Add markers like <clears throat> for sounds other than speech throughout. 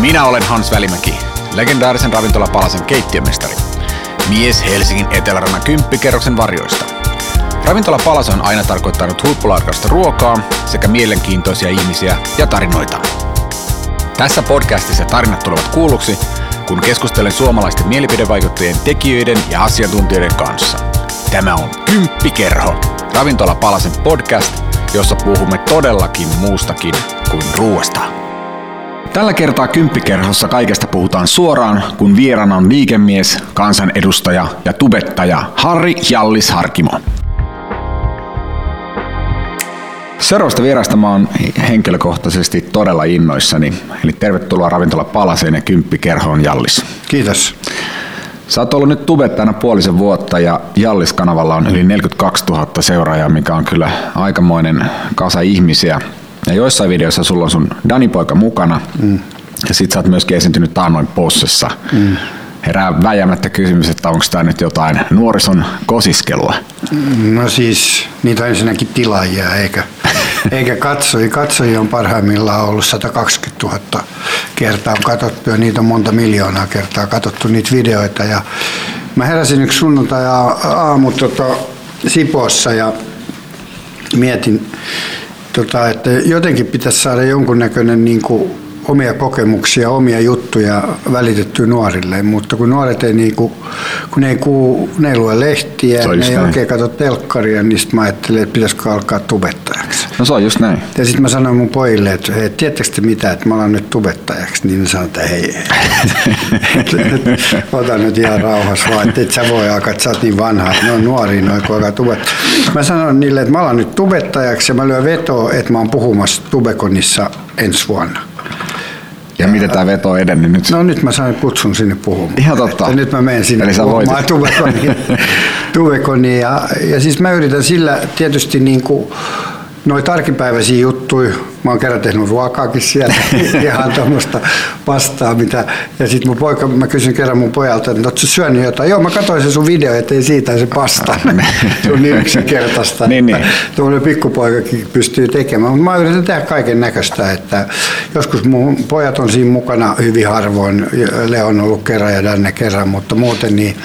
Minä olen Hans Välimäki, legendaarisen ravintola Palasen keittiömestari. Mies Helsingin etelärannan kymppikerroksen varjoista. Ravintola Palas on aina tarkoittanut huippulaadukasta ruokaa sekä mielenkiintoisia ihmisiä ja tarinoita. Tässä podcastissa tarinat tulevat kuulluksi, kun keskustelen suomalaisten mielipidevaikuttajien tekijöiden ja asiantuntijoiden kanssa. Tämä on Kymppikerho, Ravintola Palasen podcast, jossa puhumme todellakin muustakin kuin ruoasta. Tällä kertaa Kymppikerhossa kaikesta puhutaan suoraan, kun vieraana on liikemies, kansanedustaja ja tubettaja Harri Jallis Harkimo. Seuraavasta vierasta mä oon henkilökohtaisesti todella innoissani. Eli tervetuloa ravintola Palaseen ja Kymppikerhoon Jallis. Kiitos. Sä oot ollut nyt tubettajana puolisen vuotta ja Jallis-kanavalla on yli 42 000 seuraajaa, mikä on kyllä aikamoinen kasa ihmisiä. Ja joissain videoissa sulla on sun Dani-poika mukana mm. ja sit sä oot myöskin esiintynyt taannoin Possessa. Mm. Herää väjämättä kysymys, että onko tämä nyt jotain nuorison kosiskelua? No siis, niitä on ensinnäkin tilaajia, eikä, <laughs> eikä katsojia. Katsojia on parhaimmillaan ollut 120 000 kertaa on katsottu ja niitä on monta miljoonaa kertaa katsottu niitä videoita. Ja mä heräsin yksi sunnuntai aamu tota, Sipossa ja mietin, tota, että jotenkin pitäisi saada jonkunnäköinen niin kuin omia kokemuksia, omia juttuja välitettyä nuorille, mutta kun nuoret ei, niinku, kun ne ei, kuu, ne ei lue lehtiä, ne ei näin. oikein katso telkkaria, niin sitten mä ajattelin, että pitäisikö alkaa tubettajaksi. No se on just näin. Ja sitten mä sanoin mun pojille, että hei, tiedättekö te mitä, että mä alan nyt tubettajaksi, niin ne sanoi, että hei, ota nyt ihan rauhassa vaan, että et sä voi alkaa, että sä oot niin vanha, että ne on nuori noin, kun alkaa tubettaa. Mä sanoin niille, että mä alan nyt tubettajaksi ja mä lyön vetoa, että mä oon puhumassa tubekonissa ensi vuonna. Ja miten tämä veto edennyt nyt? No nyt mä sain kutsun sinne puhumaan. Ihan totta. Että nyt mä menen sinne Eli puhumaan tuvekoniin. <laughs> tuvekoniin. Ja, ja siis mä yritän sillä tietysti niin kuin noita arkipäiväisiä juttuja, mä oon kerran tehnyt ruokaakin siellä, <laughs> ihan tuommoista vastaa, mitä, ja sitten mun poika, mä kysyn kerran mun pojalta, että ootko syönyt jotain? Joo, mä katsoin se sun video, ettei siitä se pasta. se on niin yksinkertaista, niin, niin. tuommoinen pikkupoikakin pystyy tekemään, mutta mä yritän tehdä kaiken näköistä, että joskus mun pojat on siinä mukana hyvin harvoin, Leo on ollut kerran ja Danne kerran, mutta muuten niin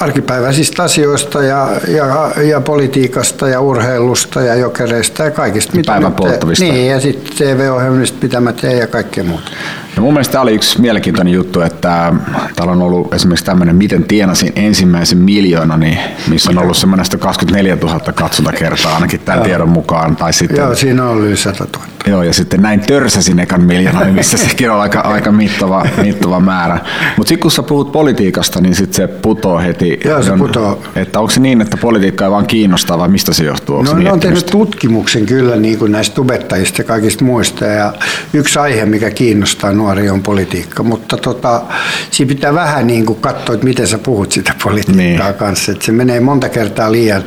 arkipäiväisistä asioista ja, ja, ja politiikasta ja urheilusta ja jokereista ja kaikista. Mitä Päivän polttavista. Niin, ja sitten TV-ohjelmista, mitä mä teen ja kaikkea muuta. No mun mielestä tämä oli yksi mielenkiintoinen juttu, että täällä on ollut esimerkiksi tämmöinen Miten tienasin ensimmäisen miljoonani, missä on ollut semmoinen 24 000 katsontakertaa ainakin tämän tiedon mukaan. Tai sitten, Joo, siinä on yli 100 000. Joo, ja sitten näin törsäsin ekan miljoonan, missä <laughs> sekin on aika, aika mittava, mittava määrä. Mutta sitten kun sä puhut politiikasta, niin sitten se putoo heti. Joo, se putoo. Että onko se niin, että politiikka ei vaan kiinnostaa vai mistä se johtuu? Onko no, ne on tehnyt tutkimuksen kyllä niin kuin näistä tubettajista ja kaikista muista. Ja yksi aihe, mikä kiinnostaa nuoria on politiikka, mutta tota, siinä pitää vähän niin kuin katsoa, että miten sä puhut sitä politiikkaa niin. kanssa. Että se menee monta kertaa liian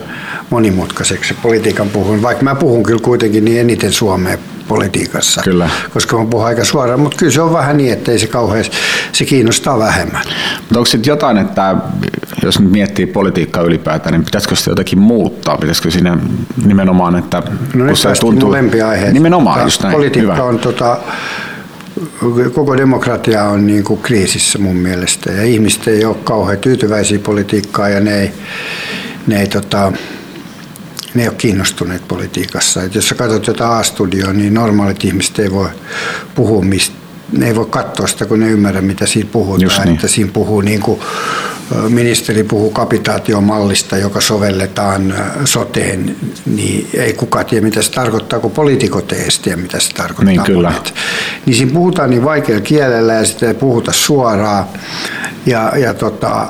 monimutkaiseksi se politiikan puhun, vaikka mä puhun kyllä kuitenkin niin eniten suomea politiikassa, kyllä. koska mä puhun aika suoraan, mutta kyllä se on vähän niin, että ei se kauheasti, se kiinnostaa vähemmän. Mutta onko sitten jotain, että jos nyt miettii politiikkaa ylipäätään, niin pitäisikö se jotakin muuttaa? Pitäisikö sinne nimenomaan, että... No nyt se tuntuu... Nimenomaan, just näin. Politiikka Hyvä. on tota, koko demokratia on niin kuin kriisissä mun mielestä ja ihmiset ei ole kauhean tyytyväisiä politiikkaa ja ne ei, ne ei tota, ne ei ole kiinnostuneet politiikassa. Et jos sä katsot jotain A-studioa, niin normaalit ihmiset ei voi puhua mistä ne ei voi katsoa sitä, kun ne ymmärrä, mitä siinä puhutaan. niin. Että siinä puhuu niin kuin ministeri puhuu kapitaatiomallista, joka sovelletaan soteen, niin ei kukaan tiedä, mitä se tarkoittaa, kun poliitikot ei tiedä, mitä se tarkoittaa. Niin, kyllä. Niin siinä puhutaan niin vaikealla kielellä ja sitä ei puhuta suoraan. Ja, ja tota,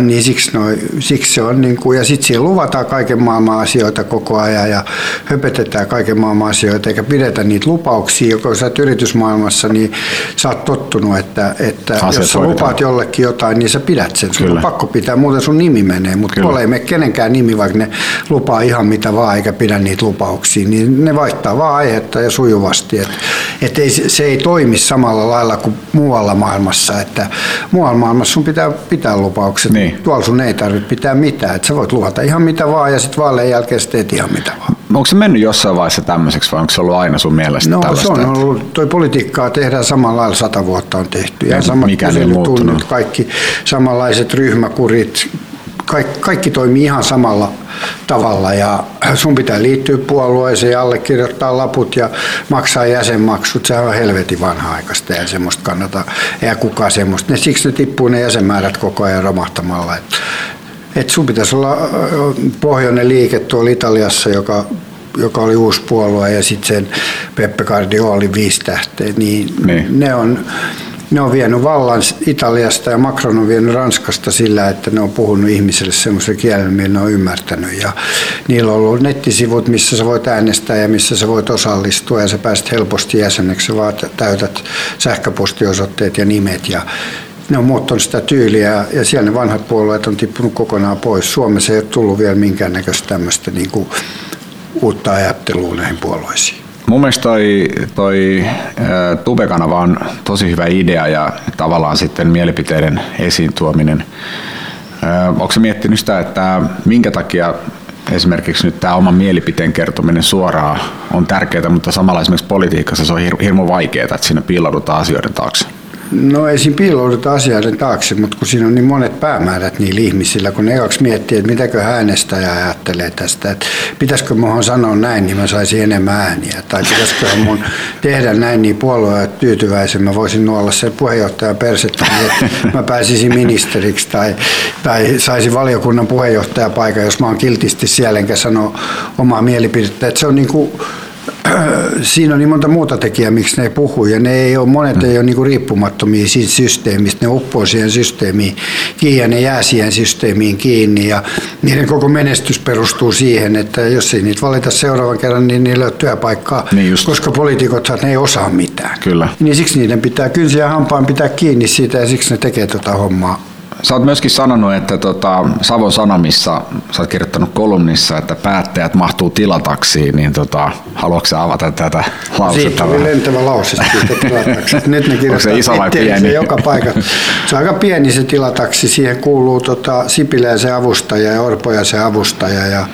niin siksi, noi, siksi se on, niin kuin, ja sitten siellä luvataan kaiken maailman asioita koko ajan ja höpötetään kaiken maailman asioita eikä pidetä niitä lupauksia, kun sä oot yritysmaailmassa, niin sä oot tottunut, että, että jos sä lupaat jollekin jotain, niin sä pidät sen. Sun on pakko pitää, muuten sun nimi menee, mutta tuolla ei mene kenenkään nimi, vaikka ne lupaa ihan mitä vaan eikä pidä niitä lupauksia, niin ne vaihtaa vaan aihetta ja sujuvasti. Et, et ei, se ei toimi samalla lailla kuin muualla maailmassa, että muualla maailmassa sun pitää pitää lupauksia lupaukset. Niin. Tuolla sun ei tarvitse pitää mitään. Et sä voit luvata ihan mitä vaan ja sitten vaaleen jälkeen sä teet ihan mitä vaan. Onko se mennyt jossain vaiheessa tämmöiseksi vai onko se ollut aina sun mielestä No tällaista? se on ollut, toi politiikkaa tehdään samalla lailla sata vuotta on tehty. Ja Ei samat mikään ei muuttunut. kaikki samanlaiset ryhmäkurit, kaikki, kaikki toimii ihan samalla tavalla ja sun pitää liittyä puolueeseen ja allekirjoittaa laput ja maksaa jäsenmaksut. Sehän on helvetin vanha-aikaista ja semmoista kannata, ei kukaan semmoista. Ne, siksi ne tippuu ne jäsenmäärät koko ajan romahtamalla. Et, et sun pitäisi olla pohjoinen liike tuolla Italiassa, joka joka oli uusi puolue ja sitten sen Peppe Cardio oli viisi tähteä, niin, Niin. ne on ne on vienyt vallan Italiasta ja Macron on vienyt Ranskasta sillä, että ne on puhunut ihmisille semmoisen kielen, millä ne on ymmärtänyt. Ja niillä on ollut nettisivut, missä sä voit äänestää ja missä sä voit osallistua ja sä pääset helposti jäseneksi. Vaan täytät sähköpostiosoitteet ja nimet ja ne on muuttanut sitä tyyliä ja siellä ne vanhat puolueet on tippunut kokonaan pois. Suomessa ei ole tullut vielä minkäännäköistä tämmöistä niin kuin uutta ajattelua näihin puolueisiin. Mun mielestä toi, toi Tube-kanava on tosi hyvä idea ja tavallaan sitten mielipiteiden esiin tuominen. Onko se miettinyt sitä, että minkä takia esimerkiksi nyt tämä oman mielipiteen kertominen suoraan on tärkeää, mutta samalla esimerkiksi politiikassa se on hir- hirmu vaikeaa, että siinä piiloudutaan asioiden taakse. No ei siinä piilouduta asioiden taakse, mutta kun siinä on niin monet päämäärät niillä ihmisillä, kun ne ekaksi miettii, että mitäkö äänestäjä ajattelee tästä, että pitäisikö mun sanoa näin, niin mä saisin enemmän ääniä, tai pitäisikö mun tehdä näin, niin puolue tyytyväisen, mä voisin nuolla sen puheenjohtajan persettä, niin että mä pääsisin ministeriksi, tai, tai saisin valiokunnan puheenjohtajapaikan, jos mä oon kiltisti siellä, enkä sano omaa mielipidettä, että se on niin kuin siinä on niin monta muuta tekijää, miksi ne ei puhu, ja ne ei ole, monet ei ole niin kuin riippumattomia siitä systeemistä, ne uppoo siihen systeemiin kiinni, ja ne jää siihen systeemiin kiinni, ja niiden koko menestys perustuu siihen, että jos ei niitä valita seuraavan kerran, niin niillä ei ole työpaikkaa, Niin just. koska poliitikothan ne ei osaa mitään. Kyllä. Niin siksi niiden pitää kynsiä hampaan pitää kiinni siitä, ja siksi ne tekee tota hommaa. Sä oot myöskin sanonut, että tota, Savon Sanomissa, sä oot kirjoittanut kolumnissa, että päättäjät mahtuu tilataksiin, niin tota, haluatko sä avata tätä Siitä lausetta tuli vähän? lentävä lause <laughs> siitä. Nyt ne Onko se iso vai pieni? <laughs> joka paikassa. Se on aika pieni se tilataksi. Siihen kuuluu tota, Sipilä ja se avustaja ja Orpo ja se avustaja. Ja,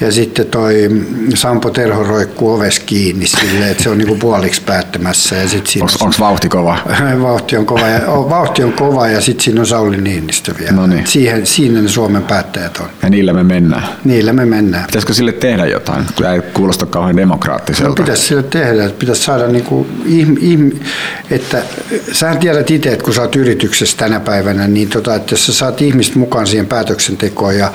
ja sitten toi Sampo Terho roikkuu oves kiinni silleen, että se on niinku puoliksi päättämässä. Ja sit siinä Onko vauhti kova? <laughs> Vauhti on kova ja, o, vauhti on kova ja sitten siinä on Sauli Niinistö vielä. No niin. Siihen, siinä ne Suomen päättäjät on. Ja niillä me mennään. Niillä me mennään. Pitäisikö sille tehdä jotain? Tämä ei kuulosta kauhean No demokraattiselta. pitäisi sille tehdä, pitäisi saada niinku ihm, ihm, että sähän tiedät itse, että kun sä oot yrityksessä tänä päivänä, niin tota, että jos sä saat ihmiset mukaan siihen päätöksentekoon ja,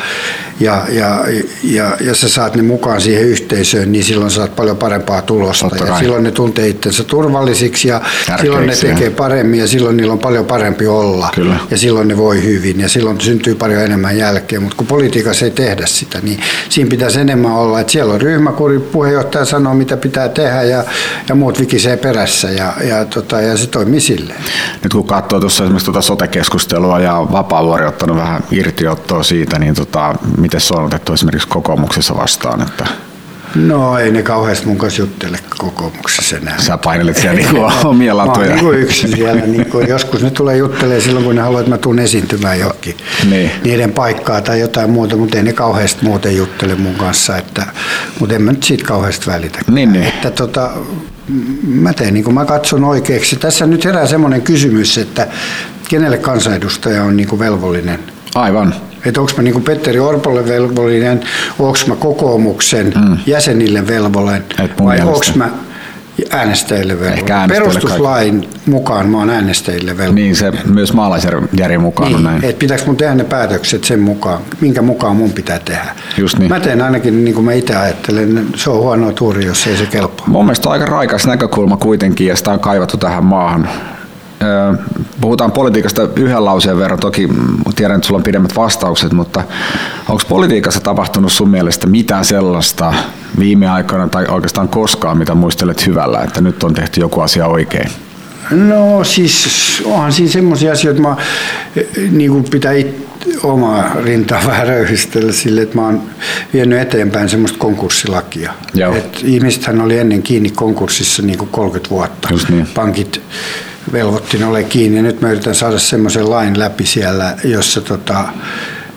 ja, ja, ja, ja sä saat ne mukaan siihen yhteisöön, niin silloin saat paljon parempaa tulosta. Totta Ja kai. silloin ne tuntee itsensä turvallisiksi ja Tärkeiksi, silloin ne tekee ja- paremmin ja silloin niillä on paljon parempi olla. Kyllä. Ja silloin ne voi hyvin ja silloin syntyy paljon enemmän jälkeä. Mutta kun politiikassa ei tehdä sitä, niin siinä pitäisi enemmän olla, että siellä on ryhmäkuri, puheenjohtaja sanoo mitä pitää tehdä ja, ja muut vikisee perässä ja, ja, tota, ja se toimii silleen. Nyt kun katsoo tuossa esimerkiksi tuota sote-keskustelua ja Vapaavuori ottanut vähän irtiottoa siitä, niin tota, miten se on otettu esimerkiksi kokoomuksessa vastaan? Että No ei ne kauheasti mun kanssa juttele kokoomuksessa enää. sä painelet siellä niinku omia Mä oon latuja. niin kuin yksin siellä. Niin kuin joskus ne tulee juttelemaan silloin, kun ne haluaa, että mä tuun esiintymään johonkin Niin. niiden paikkaa tai jotain muuta, mutta ei ne kauheasti muuten juttele mun kanssa. Että, mutta en mä nyt siitä kauheasti välitä. Niin, niin. Että tota, mä teen niin kuin mä katson oikeaksi. Tässä nyt herää semmoinen kysymys, että kenelle kansanedustaja on niin kuin velvollinen Aivan. Että onko mä niin Petteri Orpolle velvollinen, onko mä kokoomuksen mm. jäsenille velvollinen vai onko mä äänestäjille velvollinen. Perustuslain mukaan mä oon äänestäjille velvollinen. Niin se myös maalaisjärjen mukaan on näin. että pitääkö mun tehdä ne päätökset sen mukaan, minkä mukaan mun pitää tehdä. Just niin. Mä teen ainakin niin kuin mä itse ajattelen, se on huono tuuri, jos ei se kelpaa. Mun mielestä on aika raikas näkökulma kuitenkin ja sitä on kaivattu tähän maahan. Puhutaan politiikasta yhden lauseen verran, toki tiedän, että sulla on pidemmät vastaukset, mutta onko politiikassa tapahtunut sun mielestä mitään sellaista viime aikoina tai oikeastaan koskaan, mitä muistelet hyvällä, että nyt on tehty joku asia oikein? No siis onhan siinä semmoisia asioita, että mä niin kuin pitää it, omaa rintaa vähän röyhistellä sille, että mä oon vienyt eteenpäin semmoista konkurssilakia. Joo. Et ihmisethän oli ennen kiinni konkurssissa niin kuin 30 vuotta. Just niin. Pankit velvoittin ole kiinni. Nyt mä yritän saada semmoisen lain läpi siellä, jossa tota,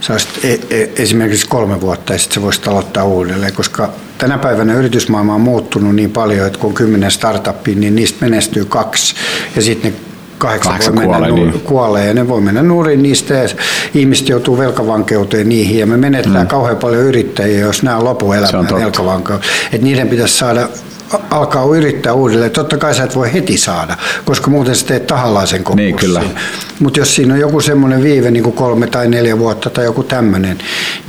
saisit e- e- esimerkiksi kolme vuotta ja sitten se voisi aloittaa uudelleen, koska tänä päivänä yritysmaailma on muuttunut niin paljon, että kun on kymmenen startupia, niin niistä menestyy kaksi ja sitten ne kahdeksan, Kahdeksan voi kuolee, mennä, niin. kuolee ja ne voi mennä nurin niistä ja ihmiset joutuu velkavankeuteen niihin ja me menettää mm. kauhean paljon yrittäjiä, jos nämä on lopuelämää velkavankeus. Että niiden pitäisi saada alkaa yrittää uudelleen. Totta kai sä et voi heti saada, koska muuten sä teet tahallaan sen Niin, kyllä. Mutta jos siinä on joku semmoinen viive, niin kuin kolme tai neljä vuotta tai joku tämmöinen,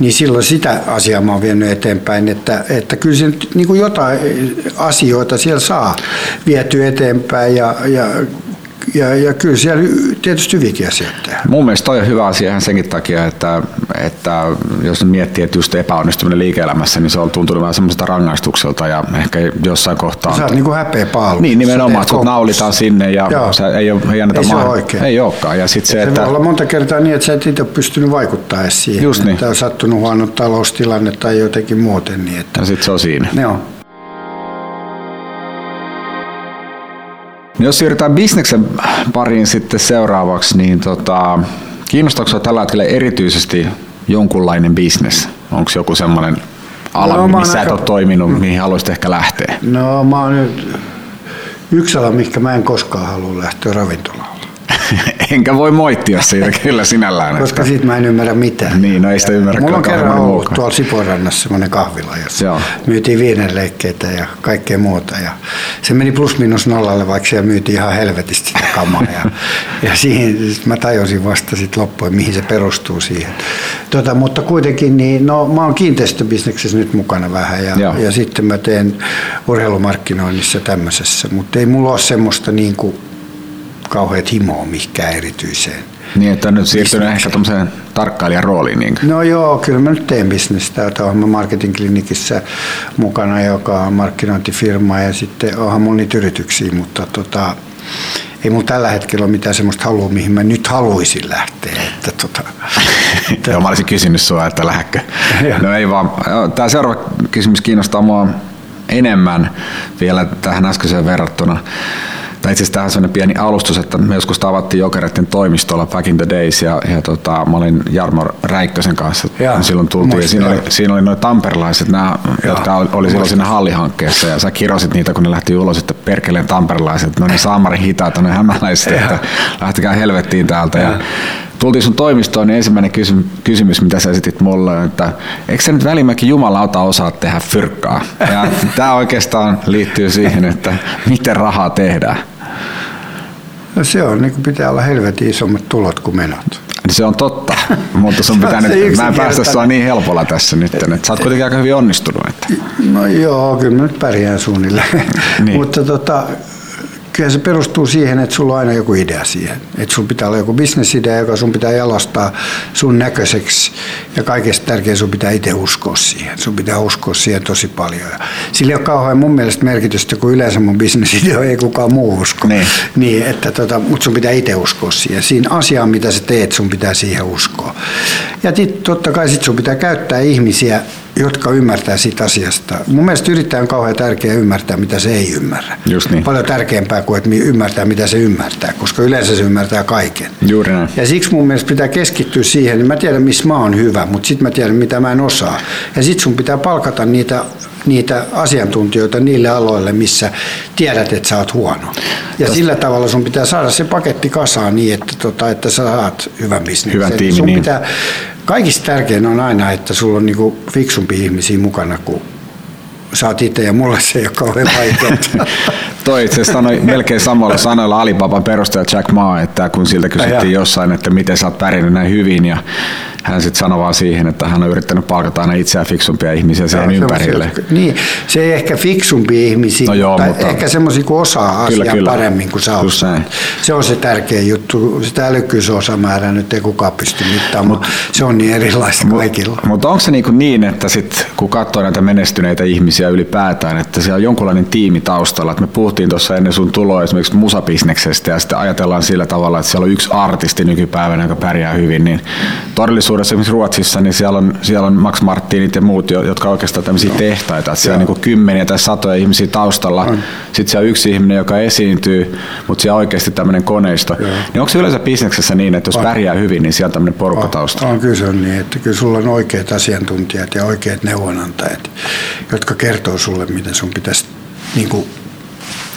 niin silloin sitä asiaa mä oon vienyt eteenpäin, että, että kyllä se nyt niin kuin jotain asioita siellä saa vietyä eteenpäin ja, ja, ja, ja kyllä siellä tietysti hyviäkin asioita tehdään. Mun mielestä toi on hyvä asia ihan senkin takia, että, että jos miettii, että just epäonnistuminen liike-elämässä, niin se on tuntunut vähän semmoiselta rangaistukselta ja ehkä jossain kohtaa... Sä oot niin kuin häpeä paalu. Niin, nimenomaan, sut naulitaan sinne ja Joo. sä ei, ole, ei anneta Ei se ole oikein. Ei olekaan. Ja sit se, Se että... voi olla monta kertaa niin, että sä et itse pystynyt vaikuttamaan edes siihen. Just niin. Että on sattunut huono taloustilanne tai jotenkin muuten. Niin että, Ja sit se on siinä. Joo. Jos siirrytään bisneksen pariin sitten seuraavaksi, niin tota, kiinnostaako tällä hetkellä erityisesti jonkunlainen bisnes? Onko joku semmoinen ala, No, missä et aika- ole toiminut, mihin haluaisit ehkä lähteä? No mä oon nyt yksi ala, mihinkä mä en koskaan halua lähteä ravintolalle. Enkä voi moittia siitä <laughs> kyllä sinällään. Koska että, siitä mä en ymmärrä mitään. niin, no ei sitä ymmärrä Mulla on kerran ollut muukaan. tuolla Sipoonrannassa semmoinen kahvila, jossa Joo. myytiin viinenleikkeitä ja kaikkea muuta. Ja se meni plus minus nollalle, vaikka siellä myytiin ihan helvetistä sitä kamaa. Ja, <laughs> ja siihen mä tajusin vasta sit loppuun, mihin se perustuu siihen. Tota, mutta kuitenkin, niin, no, mä oon kiinteistöbisneksessä nyt mukana vähän ja, Joo. ja sitten mä teen urheilumarkkinoinnissa tämmöisessä. Mutta ei mulla ole semmoista niin kuin, kauheat himoa mihinkään erityiseen. Niin, että on nyt siirtynyt ehkä tuommoiseen tarkkailijan rooliin. Niin. No joo, kyllä mä nyt teen bisnestä. Tuohon mä Marketing Clinicissa mukana, joka on markkinointifirma ja sitten onhan mulla niitä yrityksiä, mutta tota, ei mulla tällä hetkellä ole mitään semmoista halua, mihin mä nyt haluaisin lähteä. Että tota, <laughs> Joo, mä olisin kysynyt sua, että lähdekö. <laughs> No ei vaan. Tämä seuraava kysymys kiinnostaa mua enemmän vielä tähän äskeiseen verrattuna. Tai itse asiassa tähän sellainen pieni alustus, että me joskus tavattiin Jokereiden toimistolla back in the days ja, ja tota, mä olin Jarmo Räikkösen kanssa. Joo, silloin tultiin ja muistan, siinä oli, siinä oli noin tamperelaiset, nämä, Joo, jotka oli, oli silloin siinä hallihankkeessa ja sä kirosit niitä, kun ne lähti ulos, että perkeleen tamperelaiset, no niin <laughs> saamari hitaat on ne hämäläiset, että lähtekää helvettiin täältä. Ja, tultiin sun toimistoon, niin ensimmäinen kysymys, kysymys mitä sä esitit mulle, on, että eikö sä nyt välimäkin jumalauta osaa tehdä fyrkkaa? Ja <laughs> tämä oikeastaan liittyy siihen, että miten rahaa tehdään. no se on, niin pitää olla helvetin isommat tulot kuin menot. Niin Se on totta, mutta sun <laughs> pitää nyt, mä en päästä sua niin helpolla tässä nyt, että sä oot kuitenkin aika hyvin onnistunut. Että. No joo, kyllä mä nyt pärjään suunnilleen. Niin. Mutta tota, kyllä se perustuu siihen, että sulla on aina joku idea siihen. Että sulla pitää olla joku bisnesidea, joka sun pitää jalostaa sun näköiseksi. Ja kaikesta tärkein sun pitää itse uskoa siihen. Sun pitää uskoa siihen tosi paljon. Ja sillä ei ole kauhean mun mielestä merkitystä, kun yleensä mun bisnesidea ei kukaan muu usko. Niin. Niin, että tota, mutta sun pitää itse uskoa siihen. Siinä asiaan, mitä sä teet, sun pitää siihen uskoa. Ja sit, totta kai sit sun pitää käyttää ihmisiä, jotka ymmärtää siitä asiasta. Mun mielestä yrittäjän on kauhean tärkeää ymmärtää, mitä se ei ymmärrä. Just niin. Paljon tärkeämpää kuin, että ymmärtää, mitä se ymmärtää, koska yleensä se ymmärtää kaiken. Juuri näin. Ja siksi mun mielestä pitää keskittyä siihen, niin mä tiedän, missä mä oon hyvä, mutta sitten mä tiedän, mitä mä en osaa. Ja sitten sun pitää palkata niitä, niitä asiantuntijoita niille aloille, missä tiedät, että sä oot huono. Ja Tästä- sillä tavalla sun pitää saada se paketti kasaan niin, että, tota, että sä saat hyvän bisneksen. Hyvän tiimin, sun niin. pitää, kaikista tärkein on aina, että sulla on niinku fiksumpi ihmisiä mukana kuin sä oot itse ja mulle se ei ole kauhean vaikeaa. <laughs> Toi itse asiassa sanoi melkein samoilla sanoilla Alibaban perustaja Jack Ma, että kun siltä kysyttiin jossain, että miten sä oot pärjännyt näin hyvin, ja hän sitten sanoi vaan siihen, että hän on yrittänyt palkata aina itseään fiksumpia ihmisiä siihen Joo, ympärille. Niin, se ei ehkä fiksumpi ihmisiä, No joo, mutta, mutta- ehkä semmoisia, kun osaa Kyllä, asiaa kyllä. paremmin kuin sä osaat. Se on se tärkeä juttu. sitä älykkyysosamäärää nyt ei kukaan pysty mittaamaan, mutta se on niin erilaista kaikilla. Mutta onko se niin, kuin niin että sit, kun katsoo näitä menestyneitä ihmisiä ylipäätään, että siellä on jonkunlainen tiimi taustalla, että me puhuttiin tuossa ennen sun tuloa esimerkiksi musabisneksestä ja sitten ajatellaan sillä tavalla, että siellä on yksi artisti nykypäivänä, joka pärjää hyvin, niin todellisuudessa esimerkiksi Ruotsissa, niin siellä on, siellä on Max Martinit ja muut, jotka on oikeastaan tämmöisiä tehtaita, että siellä on niin kymmeniä tai satoja ihmisiä taustalla, sitten siellä on yksi ihminen, joka esiintyy, mutta siellä on oikeasti tämmöinen koneisto. Joo. Niin onko se yleensä bisneksessä niin, että jos on. pärjää hyvin, niin siellä on tämmöinen porukka taustalla? On, kyllä se on niin, että kyllä sulla on oikeat asiantuntijat ja oikeat neuvonantajat, jotka kertoo sulle, miten sun pitäisi niin kuin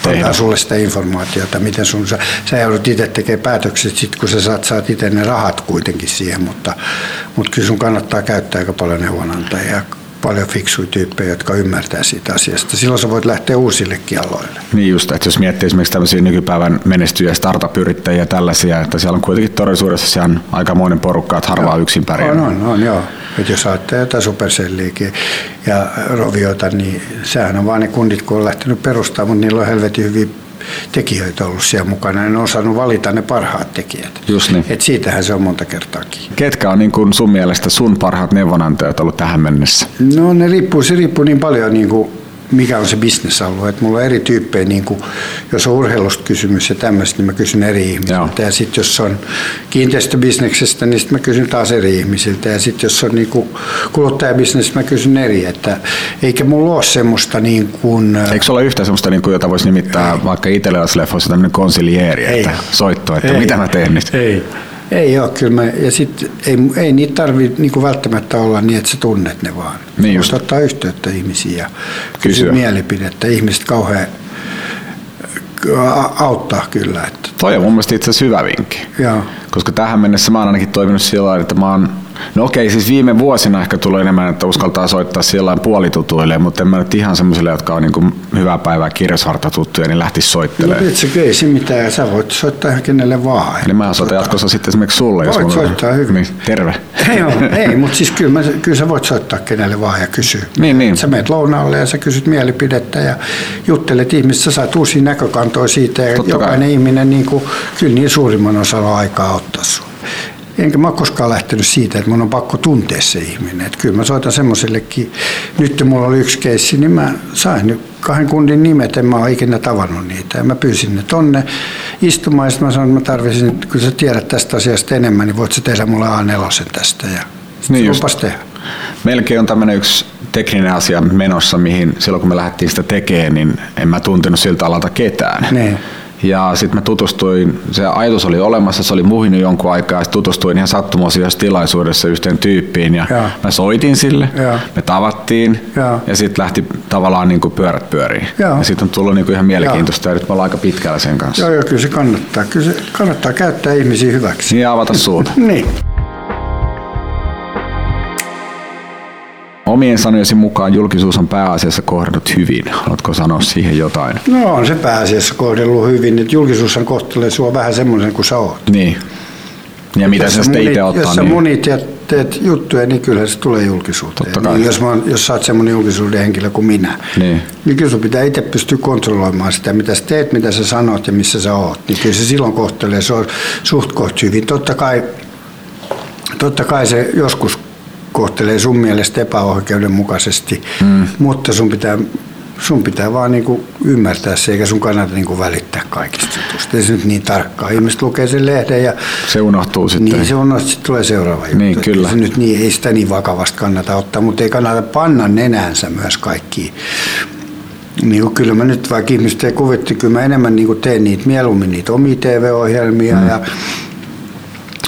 antaa sulle sitä informaatiota, miten sun, sä, sä joudut itse tekemään päätökset, sit kun sä saat, saat itse ne rahat kuitenkin siihen, mutta, mutta kyllä sun kannattaa käyttää aika paljon neuvonantajia paljon fiksuja tyyppejä, jotka ymmärtää siitä asiasta. Silloin sä voit lähteä uusillekin aloille. Niin just, että jos miettii esimerkiksi tämmöisiä nykypäivän menestyjä startup-yrittäjiä ja tällaisia, että siellä on kuitenkin todellisuudessa on aikamoinen porukka, että harvaa yksin pärjää. On, on, on, joo. Että jos ajattelee jotain supercelliäkin ja roviota, niin sehän on vaan ne kundit, kun on lähtenyt perustamaan, mutta niillä on helvetin hyvin tekijöitä ollut siellä mukana. Ne on osannut valita ne parhaat tekijät. Just niin. Et siitähän se on monta kertaakin. Ketkä on niin kuin sun mielestä sun parhaat neuvonantajat ollut tähän mennessä? No ne riippuu, se riippuu niin paljon niin kuin mikä on se bisnesalue. Että mulla on eri tyyppejä, niin kuin, jos on urheilusta kysymys ja tämmöistä, niin mä kysyn eri ihmisiltä. Ja sitten jos on kiinteistöbisneksestä, niin sitten mä kysyn taas eri ihmisiltä. Ja sitten jos on niin kuin kuluttajabisnes, mä kysyn eri. Että, eikä mulla ole semmoista niin kuin... Eikö se ole yhtä semmoista, niin kuin, jota voisi nimittää ei. vaikka italialaisleffoissa tämmöinen konsilieri, että soitto, että ei. mitä mä teen nyt? Ei. Ei ole kyllä. Mä, ja sit ei, ei niitä tarvitse niinku välttämättä olla niin, että sä tunnet ne vaan. Niin just. ottaa yhteyttä ihmisiin ja kysyä mielipidettä. Ihmiset kauhean auttaa kyllä. Että. Toi on mun mielestä itse asiassa hyvä vinkki. Joo. Koska tähän mennessä mä oon ainakin toiminut sillä tavalla, että mä oon No okei, siis viime vuosina ehkä tulee enemmän, että uskaltaa soittaa sillä puolitutuille, mutta en mä nyt ihan semmoisille, jotka on niin hyvää päivää kirjasharta tuttuja, niin lähtisi soittelemaan. No itse ei se mitään, sä voit soittaa ihan kenelle vaan. Eli mä soitan jatkossa sitten esimerkiksi sulle. Voit jos soittaa hyvin. Niin, terve. Ei, ole, <laughs> ei mutta siis kyllä, mä, kyllä sä voit soittaa kenelle vaan ja kysyä. Niin, niin. Sä meet lounaalle ja sä kysyt mielipidettä ja juttelet ihmistä, sä saat uusia näkökantoja siitä ja Totta jokainen kai. ihminen niin kuin, kyllä niin suurimman osalla aikaa ottaa sun. Enkä mä ole koskaan lähtenyt siitä, että mun on pakko tuntea se ihminen. Että kyllä mä soitan semmoisellekin, nyt mulla oli yksi keissi, niin mä sain nyt kahden kundin nimet, en mä ole ikinä tavannut niitä. Ja mä pyysin ne tonne istumaan, ja mä sanoin, että mä tarvitsin, että kun sä tiedät tästä asiasta enemmän, niin voit sä tehdä mulle A4 tästä. Ja niin just. tehdä. Melkein on tämmöinen yksi tekninen asia menossa, mihin silloin kun me lähdettiin sitä tekemään, niin en mä tuntenut siltä alalta ketään. Ne. Ja sitten mä tutustuin, se ajatus oli olemassa, se oli muhinut jonkun aikaa, ja tutustuin ihan sattumoisessa tilaisuudessa yhteen tyyppiin, ja, ja. mä soitin sille, ja. me tavattiin, ja, ja sitten lähti tavallaan niin kuin pyörät pyöriin. Ja, ja sitten on tullut niin kuin ihan mielenkiintoista, ja. ja nyt me ollaan aika pitkällä sen kanssa. Joo, joo, kyllä se kannattaa. Kyllä se kannattaa käyttää ihmisiä hyväksi. Niin, avata suuta. <laughs> niin. Omien sanojesi mukaan julkisuus on pääasiassa kohdannut hyvin. Haluatko sanoa siihen jotain? No on se pääasiassa kohdellut hyvin. Että julkisuushan kohtelee sinua vähän semmoisen kuin sä oot. Niin. Ja mitä sä sitten itse ottaa? Jos sä niin... munit ja teet juttuja, niin kyllä se tulee julkisuuteen. Totta kai. Niin, jos, mä, jos sä oot semmoinen julkisuuden henkilö kuin minä, niin, niin kyllä sun pitää itse pystyä kontrolloimaan sitä, mitä sä teet, mitä sä sanot ja missä sä oot. Niin kyllä se silloin kohtelee se on suht koht hyvin. Totta kai, totta kai se joskus kohtelee sun mielestä epäoikeudenmukaisesti, mm. mutta sun pitää, sun pitää vaan niinku ymmärtää se, eikä sun kannata niinku välittää kaikista jutusta. Ei se nyt niin tarkkaa. Ihmiset lukee sen lehden ja... Se unohtuu sitten. Niin, se unohtuu, sitten tulee seuraava juttu. Niin, kyllä. Se nyt niin, ei sitä niin vakavasti kannata ottaa, mutta ei kannata panna nenänsä myös kaikkiin niin kuin kyllä mä nyt vaikka ihmiset ei kuvitti, kyllä mä enemmän niin kuin teen niitä mieluummin niitä omia TV-ohjelmia mm. ja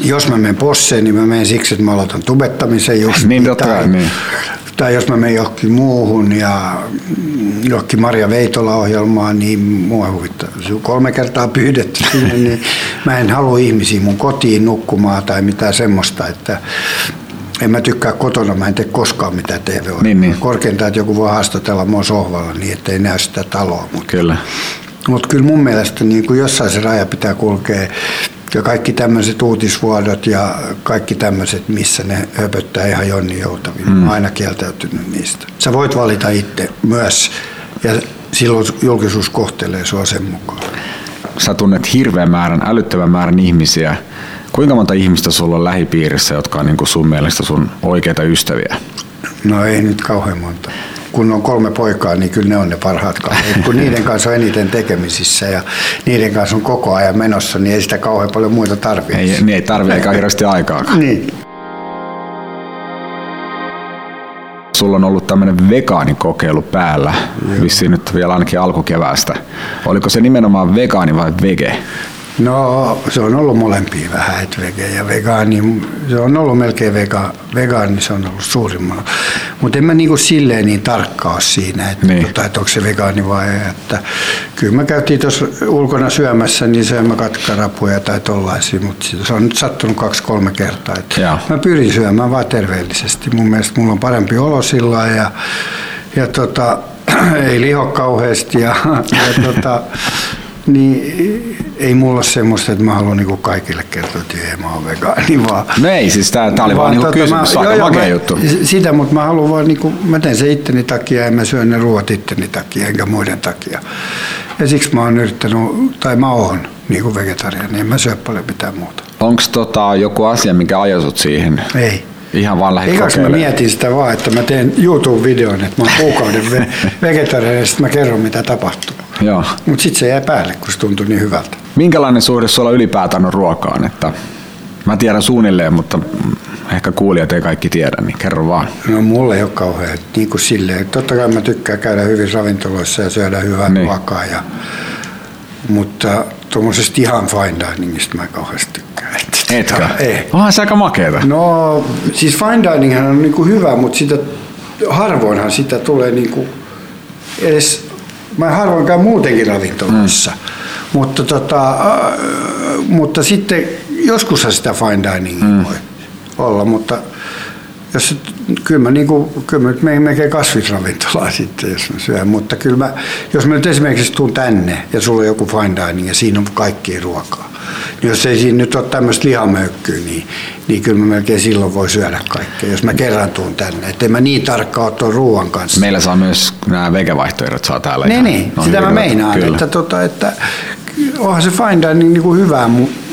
jos mä menen posseen, niin mä menen siksi, että mä aloitan tubettamisen just. niin, totta, tai, niin. tai jos mä menen johonkin muuhun ja johonkin Maria Veitola-ohjelmaan, niin mua huvittaa. Kolme kertaa pyydetty sinne, <laughs> niin mä en halua ihmisiä mun kotiin nukkumaan tai mitään semmoista, että en mä tykkää kotona, mä en tee koskaan mitään tv niin, niin. Korkeintaan, että joku voi haastatella mua sohvalla niin, että ei näy sitä taloa. Mutta, kyllä. Mutta kyllä mun mielestä niin kuin jossain se raja pitää kulkea ja kaikki tämmöiset uutisvuodot ja kaikki tämmöiset, missä ne höpöttää ihan jonni joutavin. Mm. Mä aina kieltäytynyt niistä. Sä voit valita itse myös ja silloin julkisuus kohtelee sua sen mukaan. sä tunnet hirveän määrän, älyttävän määrän ihmisiä. Kuinka monta ihmistä sulla on lähipiirissä, jotka on niin kuin sun mielestä sun oikeita ystäviä? No ei nyt kauhean monta. Kun on kolme poikaa, niin kyllä ne on ne parhaat kaverit. Kun niiden kanssa on eniten tekemisissä ja niiden kanssa on koko ajan menossa, niin ei sitä kauhean paljon muita tarvitse. Ei, niin ei tarvitse eikä hirveästi aikaa. <laughs> Niin. Sulla on ollut tämmöinen vegaanikokeilu päällä, Joo. vissiin nyt vielä ainakin alkukeväästä. Oliko se nimenomaan vegaani vai vege? No se on ollut molempia vähän, että vege ja vegaani. Se on ollut melkein vega, vegaani, se on ollut suurimman. Mutta en mä niinku silleen niin tarkkaa ole siinä, että, niin. tota, että onko se vegaani vai. Että, kyllä mä käytiin tuossa ulkona syömässä, niin söimme katkarapuja tai tollaisia, mutta se on nyt sattunut kaksi-kolme kertaa. Että mä pyrin syömään vaan terveellisesti. Mun mielestä mulla on parempi olo sillä ja, ja tota, <clears throat> ei liho kauheasti ja, ja tota, <laughs> niin ei mulla ole semmoista, että mä haluan niinku kaikille kertoa, että ei, mä oon vegaani, <laughs> vaan... No ei, siis tää, tää oli vaan, vaan niinku tota, kysymys, mä, aika joo, makea juttu. Sitä, mutta mä haluan vaan, niinku, mä teen se itteni takia ja mä syön ne ruoat itteni takia, enkä muiden takia. Ja siksi mä oon yrittänyt, tai mä oon niinku vegetariaani, niin en mä syö paljon mitään muuta. Onko tota joku asia, mikä ajosut siihen? Ei. Ihan vaan lähdit Eikä mä mietin sitä vaan, että mä teen YouTube-videon, että mä oon kuukauden ve- <laughs> vegetariaani ja sitten mä kerron mitä tapahtuu. Mutta sitten se jäi päälle, kun se tuntui niin hyvältä. Minkälainen suhde sulla ylipäätään on ruokaan? Että mä tiedän suunnilleen, mutta ehkä kuulijat ei kaikki tiedä, niin kerro vaan. No mulle ei ole kauhean. Niin kuin silleen. Totta kai mä tykkään käydä hyvin ravintoloissa ja syödä hyvää niin. ruokaa. Ja, mutta tuommoisesta ihan fine diningista mä kauheasti tykkään. Etkö? <laughs> Ei. Onhan se aika makeeta. No siis fine dining on niinku hyvä, mutta sitä, harvoinhan sitä tulee niinku edes Mä harvoin käyn muutenkin ravintoloissa. Mm. Mutta, tota, äh, mutta sitten joskus sitä fine dining mm. voi olla, mutta jos, kyllä mä, niin kuin, kyllä mä menen melkein kasvisravintolaan <laughs> sitten, jos mä syön. Mutta kyllä mä, jos mä nyt esimerkiksi tuun tänne ja sulla on joku fine dining ja siinä on kaikki ruokaa, jos ei siinä nyt ole tämmöistä lihamöykkyä, niin, niin kyllä mä melkein silloin voi syödä kaikkea, jos mä kerran tuun tänne. Että en mä niin tarkkaa ole ruoan kanssa. Meillä saa myös nämä vegevaihtoehdot saa täällä. Niin, niin sitä mä meinaan, kyllä. että, tota, että onhan se fine dining niin kuin hyvää,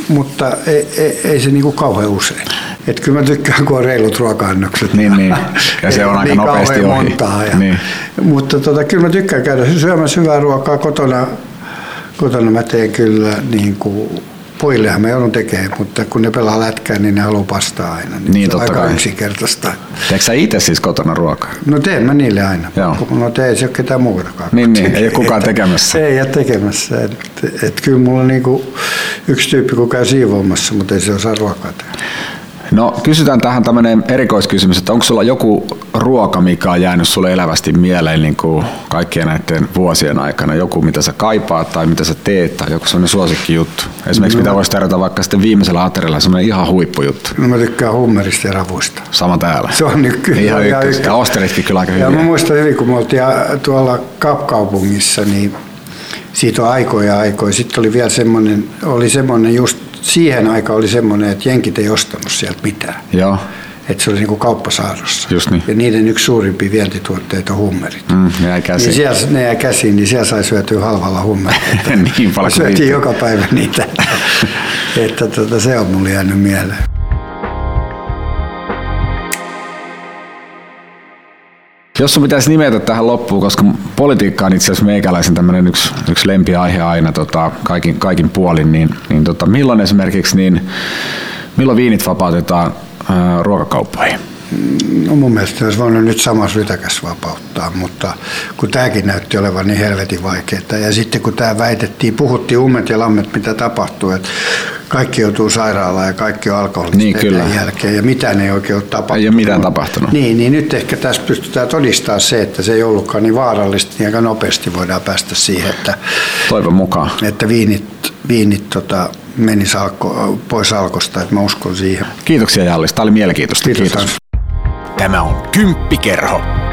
mutta ei, ei, ei se niin kuin kauhean usein. Että kyllä mä tykkään, kun on reilut ruoka-annokset. Niin, niin. Ja <laughs> se on aika niin nopeasti ohi. Montaa ja, niin. Mutta tota, kyllä mä tykkään käydä syömässä hyvää ruokaa kotona. Kotona mä teen kyllä niin kuin Pojillehan me joudun tekemään, mutta kun ne pelaa lätkää, niin ne haluaa pastaa aina. Niin, niin totta aika kai. yksinkertaista. Teekö sä itse siis kotona ruokaa? No teen mä niille aina. Joo. No tee se ole ketään muutakaan. Niin, niin. ei ole kukaan tekemässä. Ei ole tekemässä. Et, et kyllä mulla on niinku yksi tyyppi, kun käy siivoamassa, mutta ei se osaa ruokaa tehdä. No kysytään tähän tämmöinen erikoiskysymys, että onko sulla joku ruoka, mikä on jäänyt sulle elävästi mieleen niin kuin kaikkien näiden vuosien aikana? Joku, mitä sä kaipaat tai mitä sä teet tai joku sellainen suosikki juttu? Esimerkiksi no. mitä voisi tarjota vaikka sitten viimeisellä aterialla, semmoinen ihan huippujuttu. No mä tykkään hummerista ja ravuista. Sama täällä. Se on nyt kyllä. Ihan, ihan ykkös. Ja osteritkin kyllä aika hyviä. Ja mä muistan hyvin, kun me oltiin tuolla Kapkaupungissa, niin siitä on aikoja aikoja. Sitten oli vielä semmoinen, oli semmoinen just siihen aikaan oli semmoinen, että jenkit ei ostanut sieltä mitään. Joo. Että se oli niin kuin kauppasaarossa. Just niin. Ja niiden yksi suurimpia vientituotteita on hummerit. Mm, ne jäi käsiin. Niin siellä, ne jäi käsiin, niin siellä sai syötyä halvalla hummerit. <laughs> niin paljon Syötiin joka päivä niitä. <laughs> että tota, se on mulle jäänyt mieleen. Jos sun pitäisi nimetä tähän loppuun, koska politiikka on itse asiassa meikäläisen tämmöinen yksi, yksi lempiaihe aina tota, kaikin, kaikin puolin, niin, niin tota, milloin esimerkiksi, niin, milloin viinit vapautetaan ää, ruokakauppoihin? No mun mielestä olisi voinut nyt samassa rytäkäs vapauttaa, mutta kun tämäkin näytti olevan niin helvetin vaikeaa. Ja sitten kun tämä väitettiin, puhuttiin ummet ja lammet, mitä tapahtuu, että kaikki joutuu sairaalaan ja kaikki on alkoholista niin, kyllä. jälkeen ja mitään ei oikein ole tapahtunut. Ei ole mitään tapahtunut. Niin, niin nyt ehkä tässä pystytään todistamaan se, että se ei ollutkaan niin vaarallista, niin aika nopeasti voidaan päästä siihen, että, Toivon mukaan. että viinit, viinit tota, menisi alko, pois alkosta, että mä uskon siihen. Kiitoksia Jallis, tämä oli mielenkiintoista. Kiitos. Kiitos. Tämä on Kymppikerho.